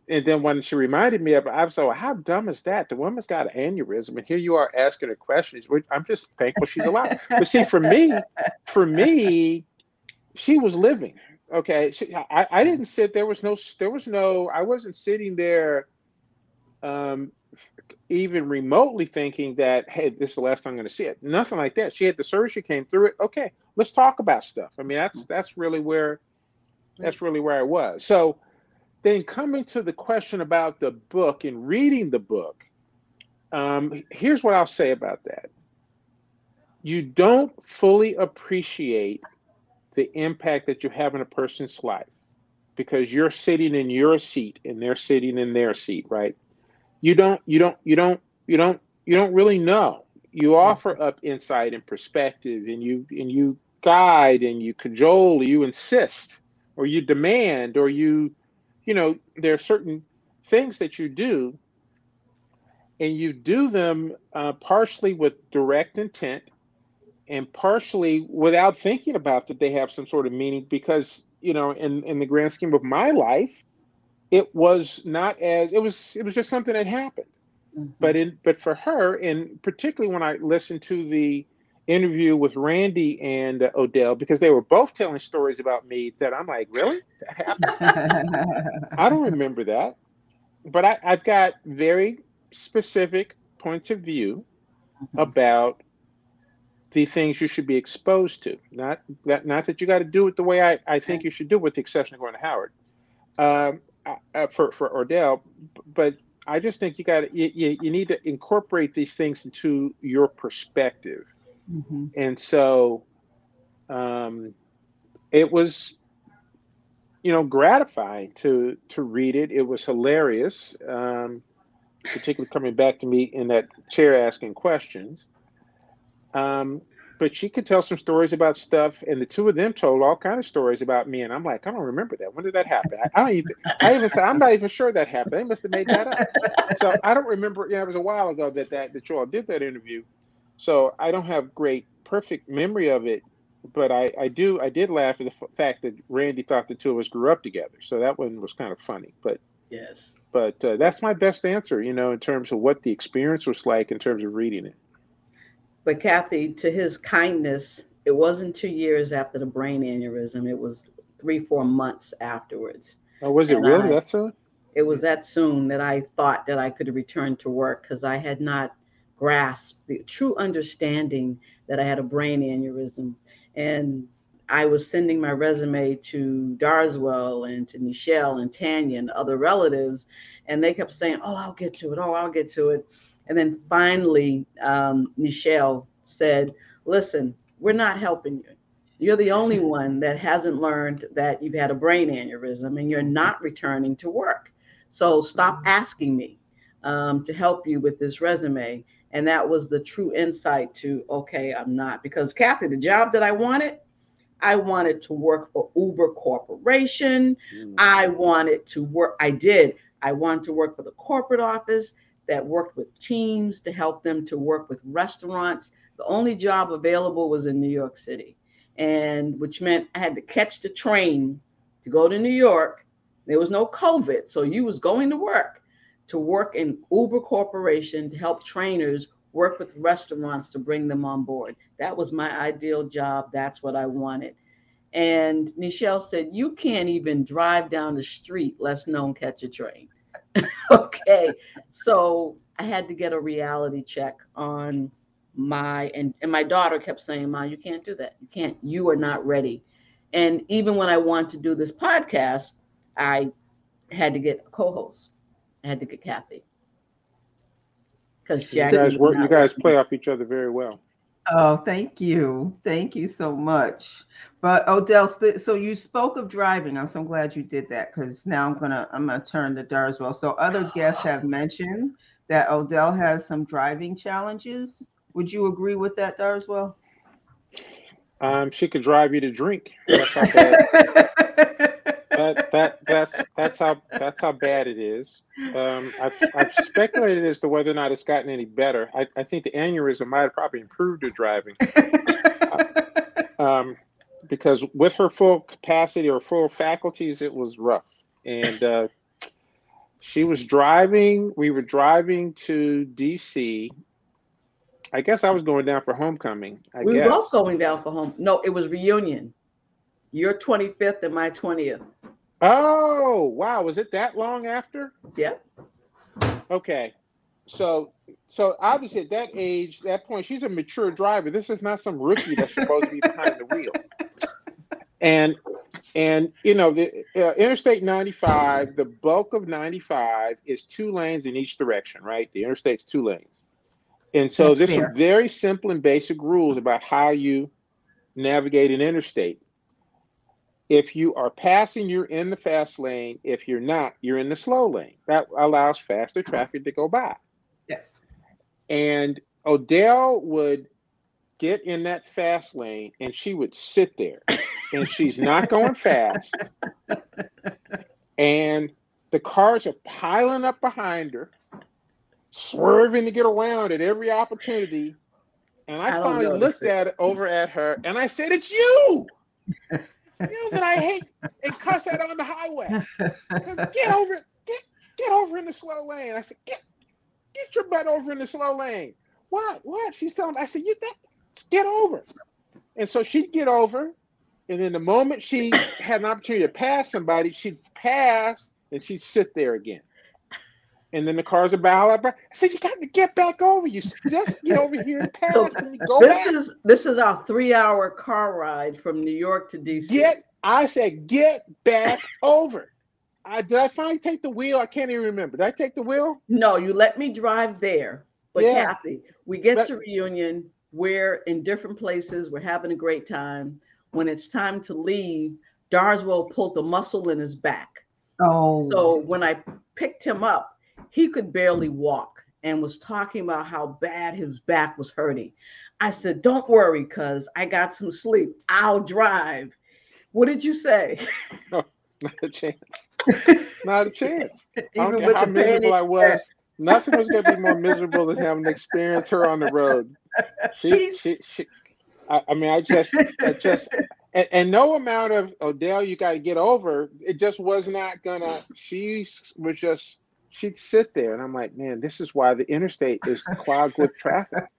and then when she reminded me of it, I was like, well, how dumb is that? The woman's got an aneurysm, and here you are asking her questions. I'm just thankful she's alive. but see, for me, for me, she was living. Okay, I, I didn't sit. There was no. There was no. I wasn't sitting there, um, even remotely thinking that hey, this is the last time I'm going to see it. Nothing like that. She had the surgery, came through it. Okay, let's talk about stuff. I mean, that's that's really where, that's really where I was. So then coming to the question about the book and reading the book, um, here's what I'll say about that. You don't fully appreciate the impact that you have in a person's life because you're sitting in your seat and they're sitting in their seat, right? You don't, you don't, you don't, you don't, you don't really know. You offer up insight and perspective, and you and you guide and you cajole, you insist, or you demand, or you you know, there are certain things that you do, and you do them uh, partially with direct intent and partially without thinking about that they have some sort of meaning because you know in in the grand scheme of my life it was not as it was it was just something that happened mm-hmm. but in but for her and particularly when i listened to the interview with Randy and uh, Odell because they were both telling stories about me that I'm like, really? I don't remember that. But I, I've got very specific points of view mm-hmm. about the things you should be exposed to. Not that not that you got to do it the way I, I think you should do it, with the exception of going to Howard. Um, uh, for for Odell, but I just think you got you, you, you need to incorporate these things into your perspective Mm-hmm. And so um, it was, you know, gratifying to to read it. It was hilarious, um, particularly coming back to me in that chair asking questions. Um, but she could tell some stories about stuff, and the two of them told all kind of stories about me. And I'm like, I don't remember that. When did that happen? I, I don't even. I even said I'm not even sure that happened. They must have made that up. So I don't remember. Yeah, it was a while ago that that that you all did that interview. So I don't have great perfect memory of it, but I, I do I did laugh at the f- fact that Randy thought the two of us grew up together. So that one was kind of funny. But yes, but uh, that's my best answer. You know, in terms of what the experience was like in terms of reading it. But Kathy, to his kindness, it wasn't two years after the brain aneurysm. It was three four months afterwards. Oh, was it and really? I, that's so. It was that soon that I thought that I could return to work because I had not grasped the true understanding that I had a brain aneurysm. And I was sending my resume to Darswell and to Nichelle and Tanya and other relatives, and they kept saying, "Oh, I'll get to it. Oh, I'll get to it." And then finally, um, Nichelle said, "Listen, we're not helping you. You're the only one that hasn't learned that you've had a brain aneurysm, and you're not returning to work. So stop asking me um, to help you with this resume." And that was the true insight to, okay, I'm not. Because, Kathy, the job that I wanted, I wanted to work for Uber Corporation. Mm. I wanted to work, I did. I wanted to work for the corporate office that worked with teams to help them to work with restaurants. The only job available was in New York City, and which meant I had to catch the train to go to New York. There was no COVID, so you was going to work to work in Uber Corporation to help trainers work with restaurants to bring them on board. That was my ideal job. That's what I wanted. And Nichelle said, You can't even drive down the street, less known catch a train. okay. So I had to get a reality check on my and, and my daughter kept saying, Mom, you can't do that. You can't, you are not ready. And even when I want to do this podcast, I had to get a co-host I had to get Kathy. Because you guys work, you guys play off each other very well. Oh, thank you. Thank you so much. But Odell, so you spoke of driving. I'm so glad you did that because now I'm gonna I'm gonna turn to Darswell. So other guests have mentioned that Odell has some driving challenges. Would you agree with that, Darswell? Um, she could drive you to drink. that that that's that's how that's how bad it is. Um, I've I've speculated as to whether or not it's gotten any better. I, I think the aneurysm might have probably improved her driving, um, because with her full capacity or full faculties, it was rough. And uh, she was driving. We were driving to DC. I guess I was going down for homecoming. I we guess. were both going down for home. No, it was reunion. Your 25th and my 20th. Oh, wow. Was it that long after? Yep. Okay. So so obviously at that age, that point, she's a mature driver. This is not some rookie that's supposed to be behind the wheel. And and you know the uh, Interstate 95, the bulk of 95 is two lanes in each direction, right? The interstate's two lanes. And so That's there's fair. some very simple and basic rules about how you navigate an interstate. If you are passing, you're in the fast lane. If you're not, you're in the slow lane. That allows faster traffic to go by. Yes. And Odell would get in that fast lane and she would sit there and she's not going fast. And the cars are piling up behind her, swerving to get around at every opportunity. And I, I finally looked at it over at her and I said, It's you. you that I hate and cuss at on the highway. Because Get over get get over in the slow lane. I said, Get get your butt over in the slow lane. What? What? She's telling me, I said, You that get over. And so she'd get over. And then the moment she had an opportunity to pass somebody, she'd pass and she'd sit there again. And then the cars are bow up. I said, "You got to get back over. You just get over here and pass, so and go This back. is this is our three-hour car ride from New York to DC. Get, I said, get back over. I did I finally take the wheel? I can't even remember. Did I take the wheel? No, you let me drive there. But yeah. Kathy, we get but, to reunion. We're in different places. We're having a great time. When it's time to leave, Darswell pulled the muscle in his back. Oh. So when I picked him up, he could barely walk and was talking about how bad his back was hurting. I said, Don't worry, cuz I got some sleep. I'll drive. What did you say? Oh, not a chance. not a chance. Even with how miserable I was. Nothing was going to be more miserable than having to experience her on the road. She, she, she, I, I, mean, I just, I just, and, and, no amount of oh, Odell you got to get over. It just was not gonna. She was just, she'd sit there, and I'm like, man, this is why the interstate is clogged with traffic.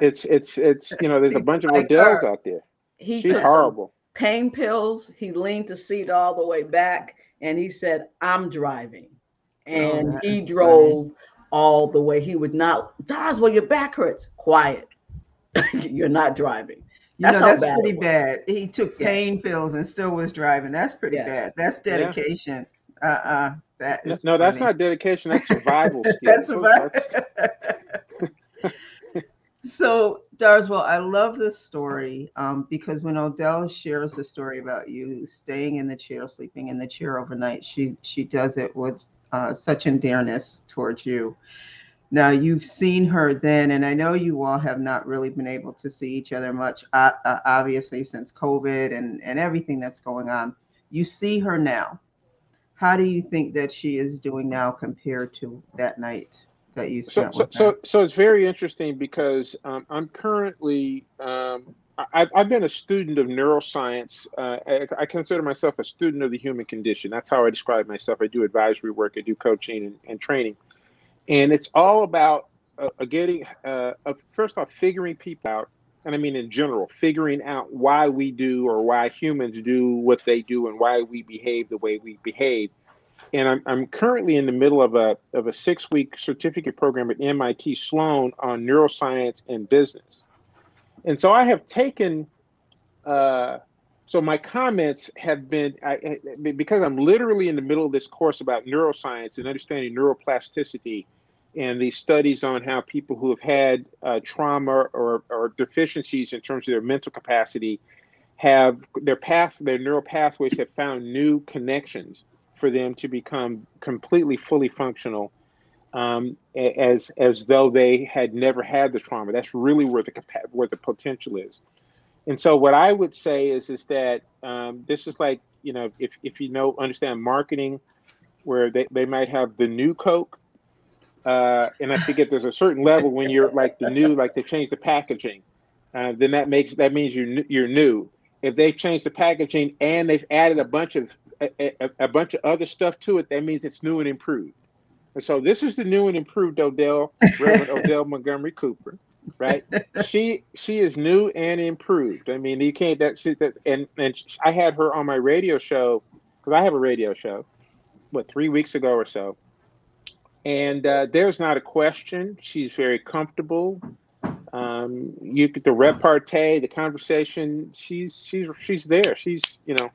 It's, it's, it's, you know, there's a bunch of Odells out there. He She's horrible. Pain pills. He leaned the seat all the way back, and he said, "I'm driving." Oh, and oh, he drove funny. all the way. He would not, well, your back hurts. Quiet. You're not driving. That's, you know, that's pretty bad. He took pain yes. pills and still was driving. That's pretty yes. bad. That's dedication. Yeah. Uh-uh. That no, no that's not dedication. That's survival. that's survival. so Darswell, I love this story um, because when Odell shares the story about you staying in the chair, sleeping in the chair overnight, she she does it with uh, such endearness towards you. Now you've seen her then, and I know you all have not really been able to see each other much, uh, uh, obviously since COVID and and everything that's going on. You see her now. How do you think that she is doing now compared to that night? that you spent so, so, so, so it's very interesting because um, I'm currently um, I, have been a student of neuroscience. Uh, I, I, consider myself a student of the human condition. That's how I describe myself. I do advisory work, I do coaching and, and training, and it's all about uh, uh getting uh, first off figuring people out, and I mean in general, figuring out why we do or why humans do what they do and why we behave the way we behave and I'm, I'm currently in the middle of a of a six week certificate program at MIT Sloan on neuroscience and business, and so I have taken. Uh, so my comments have been I, because I'm literally in the middle of this course about neuroscience and understanding neuroplasticity, and these studies on how people who have had uh, trauma or, or deficiencies in terms of their mental capacity have their path their neural pathways have found new connections for them to become completely fully functional um, as as though they had never had the trauma. That's really where the where the potential is. And so what I would say is is that um, this is like you know if if you know understand marketing, where they, they might have the new Coke, uh, and I forget there's a certain level when you're like the new like they change the packaging, uh, then that makes that means you're you're new. If they change the packaging and they've added a bunch of a, a, bunch of other stuff to it, that means it's new and improved. And so this is the new and improved Odell, Reverend Odell Montgomery Cooper, right? she she is new and improved. I mean, you can't that, she, that and and I had her on my radio show because I have a radio show, what three weeks ago or so, and uh, there's not a question. She's very comfortable. Um, you get the repartee, the conversation. She's she's she's there. She's you know,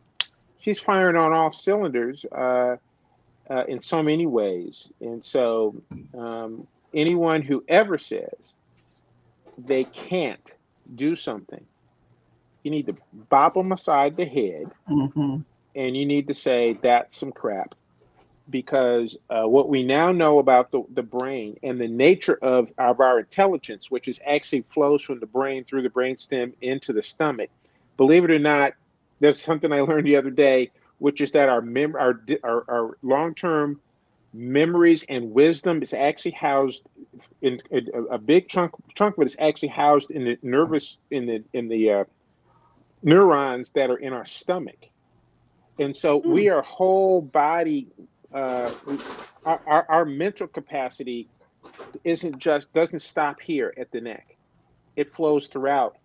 she's firing on all cylinders uh, uh, in so many ways. And so, um, anyone who ever says they can't do something, you need to bop them aside the head, mm-hmm. and you need to say that's some crap because uh, what we now know about the, the brain and the nature of, of our intelligence, which is actually flows from the brain through the brainstem into the stomach, believe it or not, there's something I learned the other day, which is that our mem- our, our, our long-term memories and wisdom is actually housed in, in a, a, big chunk chunk of it is actually housed in the nervous in the in the uh, neurons that are in our stomach and so mm. we are whole body uh, our, our, mental capacity isn't just doesn't stop here at the neck. It flows throughout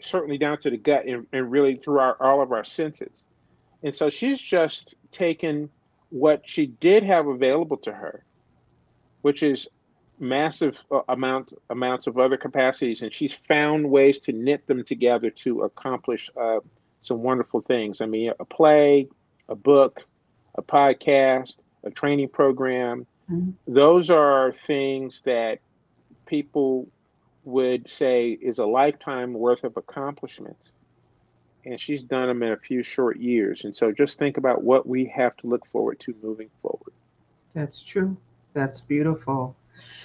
certainly down to the gut and, and really through our, all of our senses. And so she's just taken what she did have available to her which is massive uh, amount amounts of other capacities and she's found ways to knit them together to accomplish uh, some wonderful things. I mean a play a book a podcast, a training program. Mm-hmm. Those are things that people would say is a lifetime worth of accomplishments. And she's done them in a few short years. And so just think about what we have to look forward to moving forward. That's true. That's beautiful.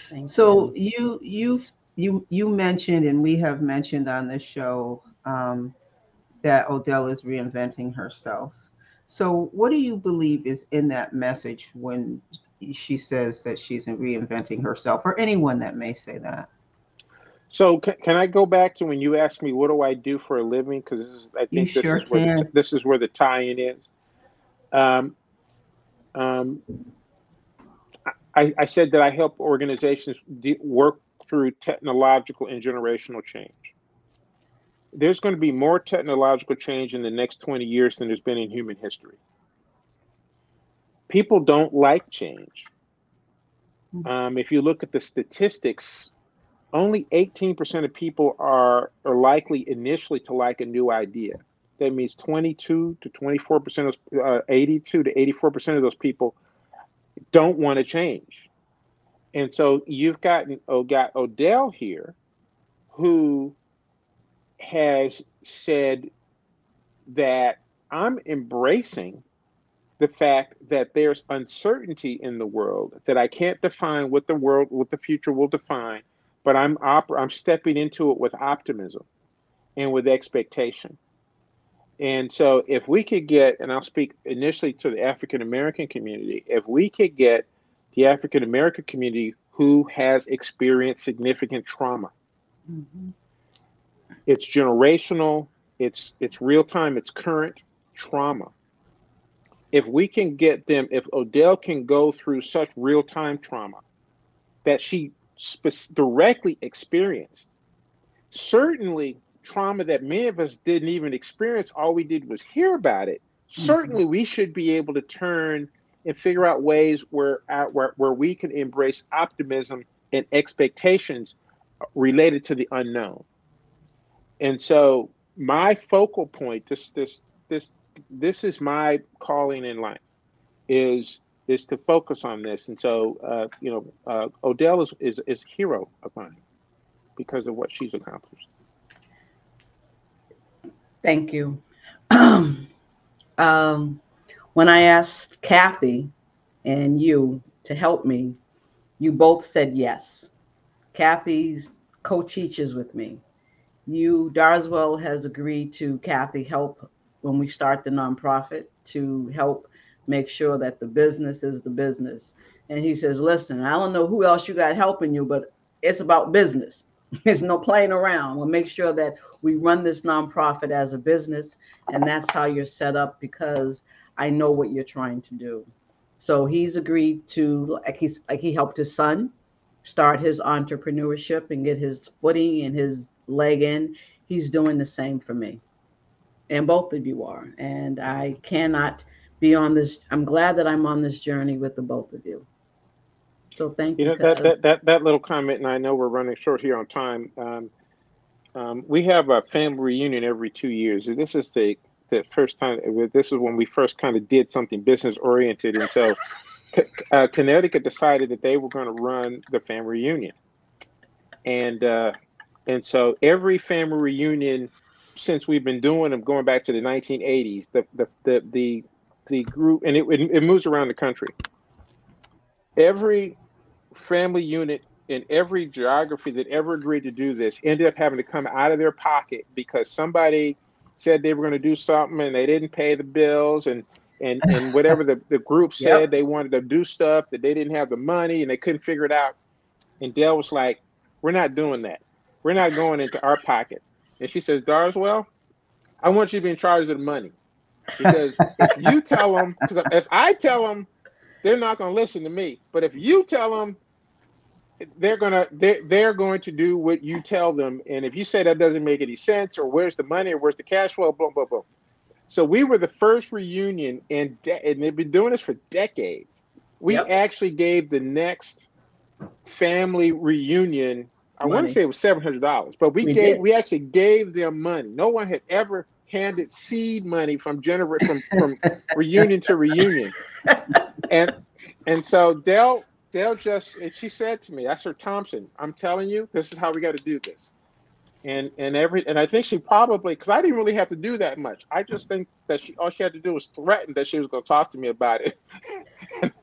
Thank so you. you you've you you mentioned and we have mentioned on this show um, that Odell is reinventing herself. So, what do you believe is in that message when she says that she's reinventing herself, or anyone that may say that? So, can, can I go back to when you asked me what do I do for a living? Because I think you this sure is where the, this is where the tie-in is. Um, um, I, I said that I help organizations de- work through technological and generational change there's going to be more technological change in the next 20 years than there's been in human history. People don't like change. Hmm. Um, if you look at the statistics, only 18% of people are, are likely initially to like a new idea. That means 22 to 24% of uh, 82 to 84% of those people don't want to change. And so you've got, oh, got Odell here who has said that I'm embracing the fact that there's uncertainty in the world that I can't define what the world, what the future will define, but I'm op- I'm stepping into it with optimism and with expectation. And so, if we could get, and I'll speak initially to the African American community, if we could get the African American community who has experienced significant trauma, mm-hmm it's generational, it's it's real time, it's current trauma. If we can get them, if Odell can go through such real time trauma that she spe- directly experienced, certainly trauma that many of us didn't even experience, all we did was hear about it. Mm-hmm. Certainly, we should be able to turn and figure out ways where, uh, where where we can embrace optimism and expectations related to the unknown and so my focal point this this this this is my calling in life is is to focus on this. And so uh, you know uh, odell is, is is hero of mine because of what she's accomplished. Thank you. Um, when i asked kathy and you to help me you both said yes. Kathy's co-teaches with me you, Darswell, has agreed to Kathy help when we start the nonprofit to help make sure that the business is the business. And he says, listen, I don't know who else you got helping you, but it's about business. There's no playing around. We'll make sure that we run this nonprofit as a business. And that's how you're set up because I know what you're trying to do. So he's agreed to like he's like he helped his son start his entrepreneurship and get his footing and his leg in. He's doing the same for me. And both of you are. And I cannot be on this. I'm glad that I'm on this journey with the both of you. So thank you. You know that, that that that little comment, and I know we're running short here on time. Um, um, we have a family reunion every two years. This is the the first time. This is when we first kind of did something business oriented, and so uh, Connecticut decided that they were going to run the family reunion, and uh, and so every family reunion since we've been doing them, going back to the 1980s, the the the the, the group, and it, it moves around the country. Every family unit in every geography that ever agreed to do this ended up having to come out of their pocket because somebody said they were going to do something and they didn't pay the bills and and and whatever the, the group said yep. they wanted to do stuff that they didn't have the money and they couldn't figure it out and dell was like we're not doing that we're not going into our pocket. And she says darswell i want you to be in charge of the money. Because if you tell them because if i tell them they're not going to listen to me. But if you tell them they're gonna they're, they're going to do what you tell them. And if you say that doesn't make any sense or where's the money or where's the cash flow boom boom boom. So we were the first reunion and de- and they've been doing this for decades. We yep. actually gave the next family reunion i want to say it was $700 but we, we gave did. we actually gave them money no one had ever handed seed money from gener- from, from reunion to reunion and and so dell Dale just she said to me, "That's her Thompson. I'm telling you, this is how we got to do this." And and every and I think she probably because I didn't really have to do that much. I just think that she all she had to do was threaten that she was going to talk to me about it.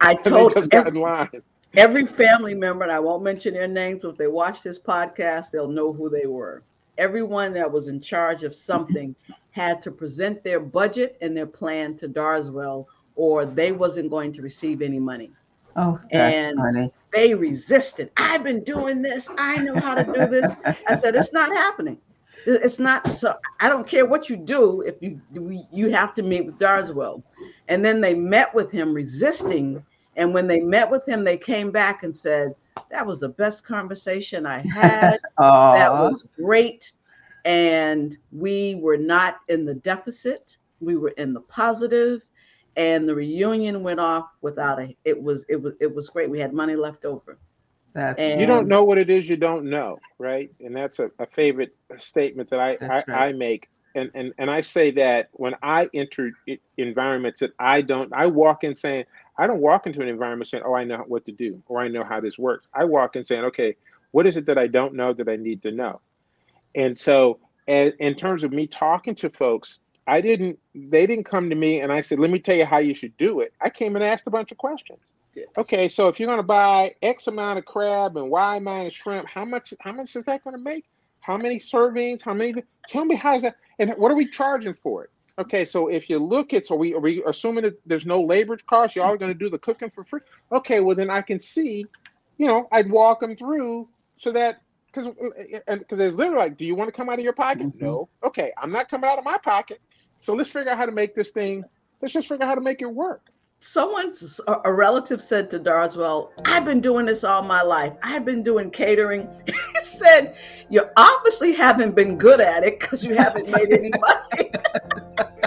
I told just every, got in line. Every family member, and I won't mention their names, but if they watch this podcast, they'll know who they were. Everyone that was in charge of something had to present their budget and their plan to Darswell, or they wasn't going to receive any money. Oh, and funny. they resisted. I've been doing this. I know how to do this. I said, it's not happening. It's not. So I don't care what you do. If you you have to meet with Darswell, and then they met with him, resisting. And when they met with him, they came back and said, "That was the best conversation I had. that was great." And we were not in the deficit. We were in the positive and the reunion went off without a it was it was it was great we had money left over that's and, you don't know what it is you don't know right and that's a, a favorite statement that i I, right. I, make and, and and i say that when i enter environments that i don't i walk in saying i don't walk into an environment saying oh i know what to do or i know how this works i walk in saying okay what is it that i don't know that i need to know and so and in terms of me talking to folks I didn't, they didn't come to me and I said, let me tell you how you should do it. I came and asked a bunch of questions. Yes. Okay, so if you're going to buy X amount of crab and Y amount of shrimp, how much, how much is that going to make? How many servings? How many? Tell me how is that? And what are we charging for it? Okay, so if you look at, so we are we assuming that there's no labor cost? y'all are all going to do the cooking for free? Okay, well then I can see, you know, I'd walk them through so that because and because it's literally like, do you want to come out of your pocket? Mm-hmm. No. Okay, I'm not coming out of my pocket. So let's figure out how to make this thing. Let's just figure out how to make it work. Someone, a relative said to Darswell, I've been doing this all my life. I've been doing catering. he said, You obviously haven't been good at it because you haven't made any money.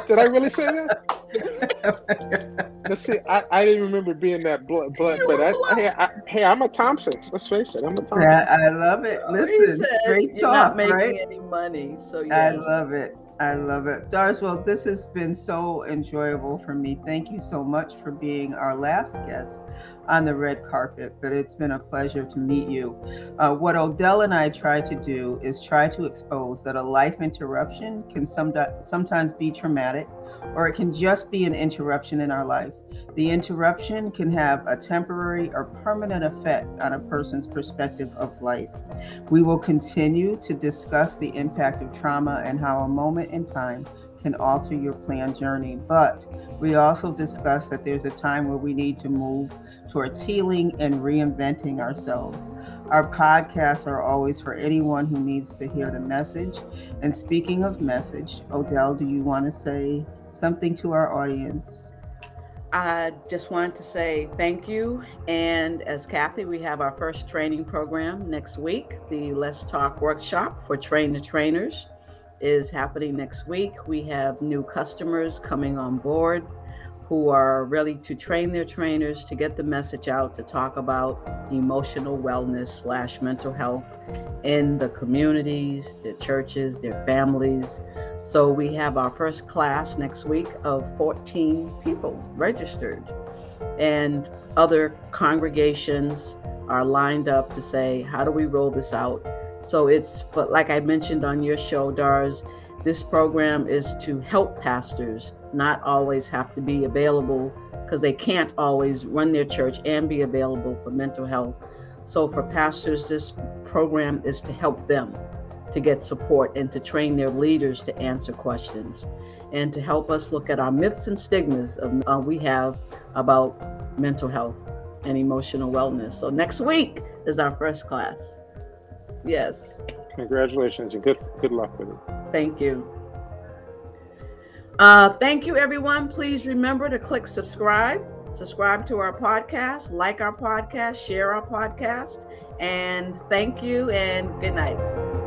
Did I really say that? Let's see. I, I didn't remember being that blunt, blunt but I, hey, I, hey, I'm a Thompson. Let's face it, I'm a Thompson. Yeah, I love it. Listen, straight talk, not making right? any money, so yes. I love it. I love it. Darswell, this has been so enjoyable for me. Thank you so much for being our last guest on the red carpet, but it's been a pleasure to meet you. Uh, what Odell and I try to do is try to expose that a life interruption can some, sometimes be traumatic, or it can just be an interruption in our life. The interruption can have a temporary or permanent effect on a person's perspective of life. We will continue to discuss the impact of trauma and how a moment in time can alter your planned journey. But we also discuss that there's a time where we need to move towards healing and reinventing ourselves. Our podcasts are always for anyone who needs to hear the message. And speaking of message, Odell, do you want to say something to our audience? I just wanted to say thank you. And as Kathy, we have our first training program next week. The Let's Talk workshop for train the trainers is happening next week. We have new customers coming on board who are ready to train their trainers to get the message out to talk about emotional wellness slash mental health in the communities, their churches, their families. So we have our first class next week of 14 people registered. And other congregations are lined up to say, how do we roll this out? So it's, but like I mentioned on your show, Dars, this program is to help pastors not always have to be available because they can't always run their church and be available for mental health. So for pastors, this program is to help them to get support and to train their leaders to answer questions and to help us look at our myths and stigmas of, uh, we have about mental health and emotional wellness. So next week is our first class. Yes. Congratulations and good good luck with it. Thank you. Uh, thank you, everyone. Please remember to click subscribe, subscribe to our podcast, like our podcast, share our podcast, and thank you and good night.